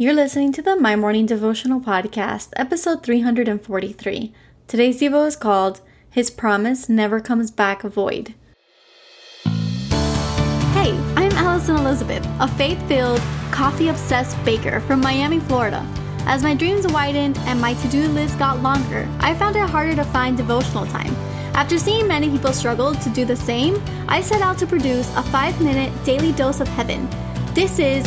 You're listening to the My Morning Devotional Podcast, episode 343. Today's Devo is called His Promise Never Comes Back Void. Hey, I'm Alison Elizabeth, a faith filled, coffee obsessed baker from Miami, Florida. As my dreams widened and my to do list got longer, I found it harder to find devotional time. After seeing many people struggle to do the same, I set out to produce a five minute daily dose of heaven. This is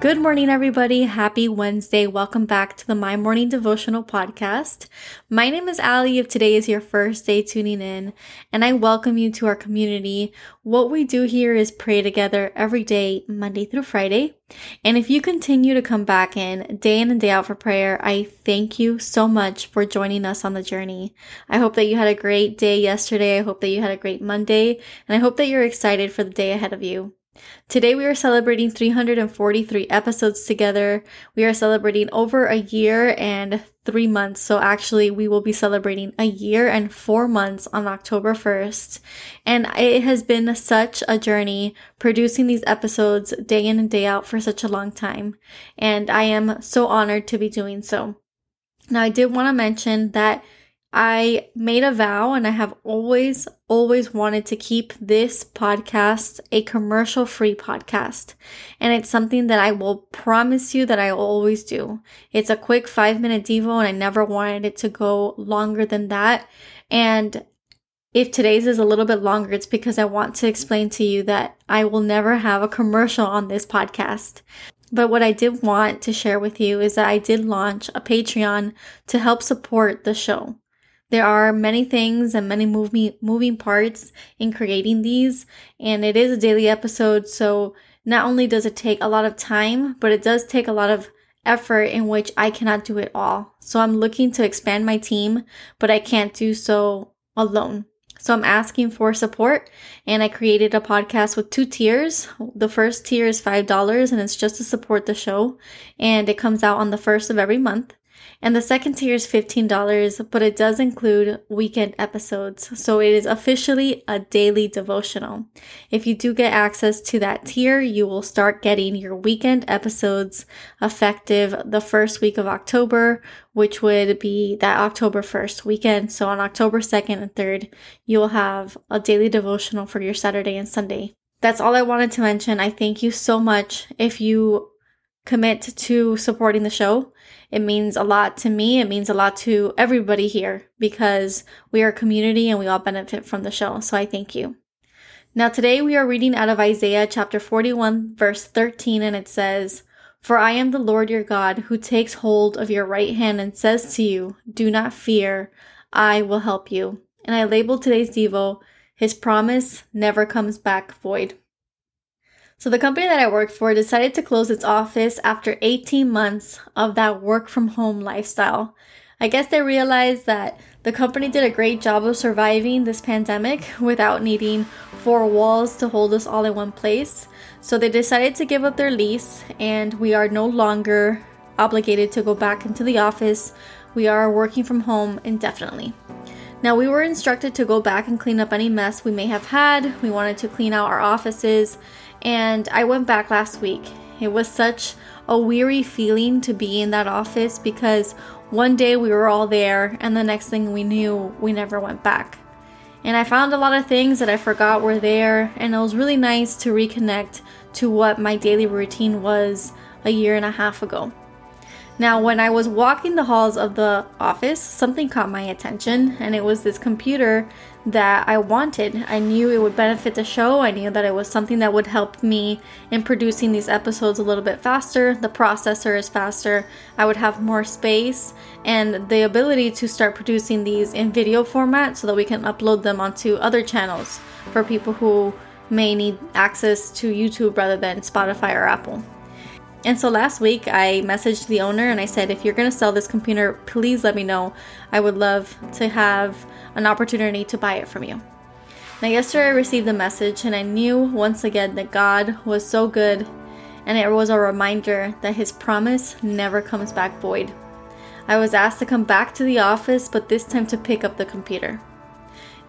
Good morning, everybody. Happy Wednesday. Welcome back to the My Morning Devotional podcast. My name is Ali. If today is your first day tuning in, and I welcome you to our community. What we do here is pray together every day, Monday through Friday. And if you continue to come back in day in and day out for prayer, I thank you so much for joining us on the journey. I hope that you had a great day yesterday. I hope that you had a great Monday, and I hope that you're excited for the day ahead of you. Today we are celebrating 343 episodes together. We are celebrating over a year and three months. So actually we will be celebrating a year and four months on October 1st. And it has been such a journey producing these episodes day in and day out for such a long time. And I am so honored to be doing so. Now I did want to mention that I made a vow and I have always, always wanted to keep this podcast a commercial free podcast. And it's something that I will promise you that I always do. It's a quick five minute Devo and I never wanted it to go longer than that. And if today's is a little bit longer, it's because I want to explain to you that I will never have a commercial on this podcast. But what I did want to share with you is that I did launch a Patreon to help support the show. There are many things and many moving moving parts in creating these, and it is a daily episode, so not only does it take a lot of time, but it does take a lot of effort in which I cannot do it all. So I'm looking to expand my team, but I can't do so alone. So I'm asking for support and I created a podcast with two tiers. The first tier is $5 and it's just to support the show and it comes out on the first of every month. And the second tier is $15, but it does include weekend episodes. So it is officially a daily devotional. If you do get access to that tier, you will start getting your weekend episodes effective the first week of October, which would be that October 1st weekend. So on October 2nd and 3rd, you will have a daily devotional for your Saturday and Sunday. That's all I wanted to mention. I thank you so much if you commit to supporting the show. It means a lot to me. It means a lot to everybody here because we are a community and we all benefit from the show. So I thank you. Now, today we are reading out of Isaiah chapter 41, verse 13, and it says, For I am the Lord your God who takes hold of your right hand and says to you, Do not fear, I will help you. And I labeled today's Devo, His promise never comes back void. So the company that I worked for decided to close its office after 18 months of that work from home lifestyle. I guess they realized that the company did a great job of surviving this pandemic without needing four walls to hold us all in one place. So they decided to give up their lease and we are no longer obligated to go back into the office. We are working from home indefinitely. Now, we were instructed to go back and clean up any mess we may have had. We wanted to clean out our offices and I went back last week. It was such a weary feeling to be in that office because one day we were all there, and the next thing we knew, we never went back. And I found a lot of things that I forgot were there, and it was really nice to reconnect to what my daily routine was a year and a half ago. Now, when I was walking the halls of the office, something caught my attention, and it was this computer that I wanted. I knew it would benefit the show. I knew that it was something that would help me in producing these episodes a little bit faster. The processor is faster. I would have more space and the ability to start producing these in video format so that we can upload them onto other channels for people who may need access to YouTube rather than Spotify or Apple. And so last week I messaged the owner and I said, if you're going to sell this computer, please let me know. I would love to have an opportunity to buy it from you. Now, yesterday I received the message and I knew once again that God was so good and it was a reminder that his promise never comes back void. I was asked to come back to the office, but this time to pick up the computer.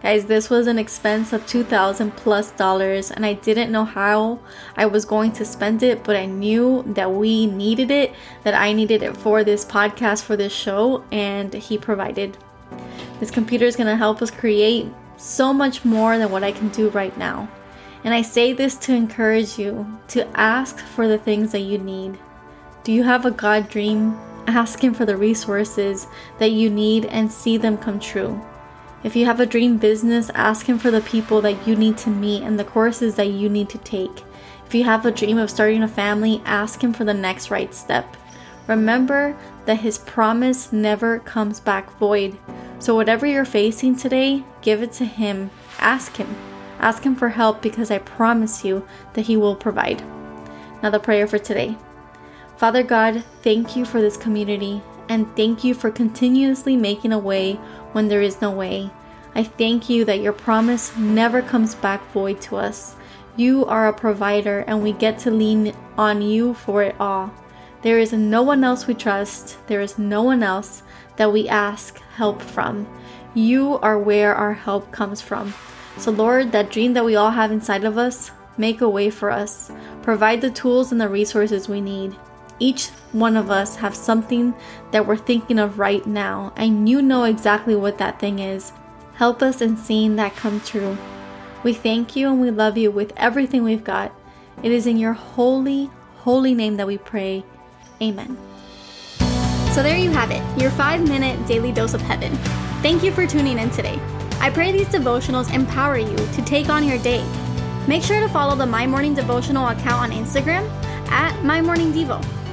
Guys, this was an expense of 2000 plus dollars and I didn't know how I was going to spend it, but I knew that we needed it, that I needed it for this podcast, for this show, and he provided. This computer is going to help us create so much more than what I can do right now. And I say this to encourage you to ask for the things that you need. Do you have a God dream? Ask Him for the resources that you need and see them come true. If you have a dream business, ask Him for the people that you need to meet and the courses that you need to take. If you have a dream of starting a family, ask Him for the next right step. Remember that His promise never comes back void. So, whatever you're facing today, give it to Him. Ask Him. Ask Him for help because I promise you that He will provide. Now, the prayer for today. Father God, thank you for this community and thank you for continuously making a way when there is no way. I thank you that your promise never comes back void to us. You are a provider, and we get to lean on you for it all. There is no one else we trust, there is no one else that we ask help from. You are where our help comes from. So, Lord, that dream that we all have inside of us, make a way for us. Provide the tools and the resources we need. Each one of us have something that we're thinking of right now, and you know exactly what that thing is. Help us in seeing that come true. We thank you and we love you with everything we've got. It is in your holy, holy name that we pray. Amen. So there you have it, your five minute daily dose of heaven. Thank you for tuning in today. I pray these devotionals empower you to take on your day. Make sure to follow the My Morning Devotional account on Instagram at My Morning Devo.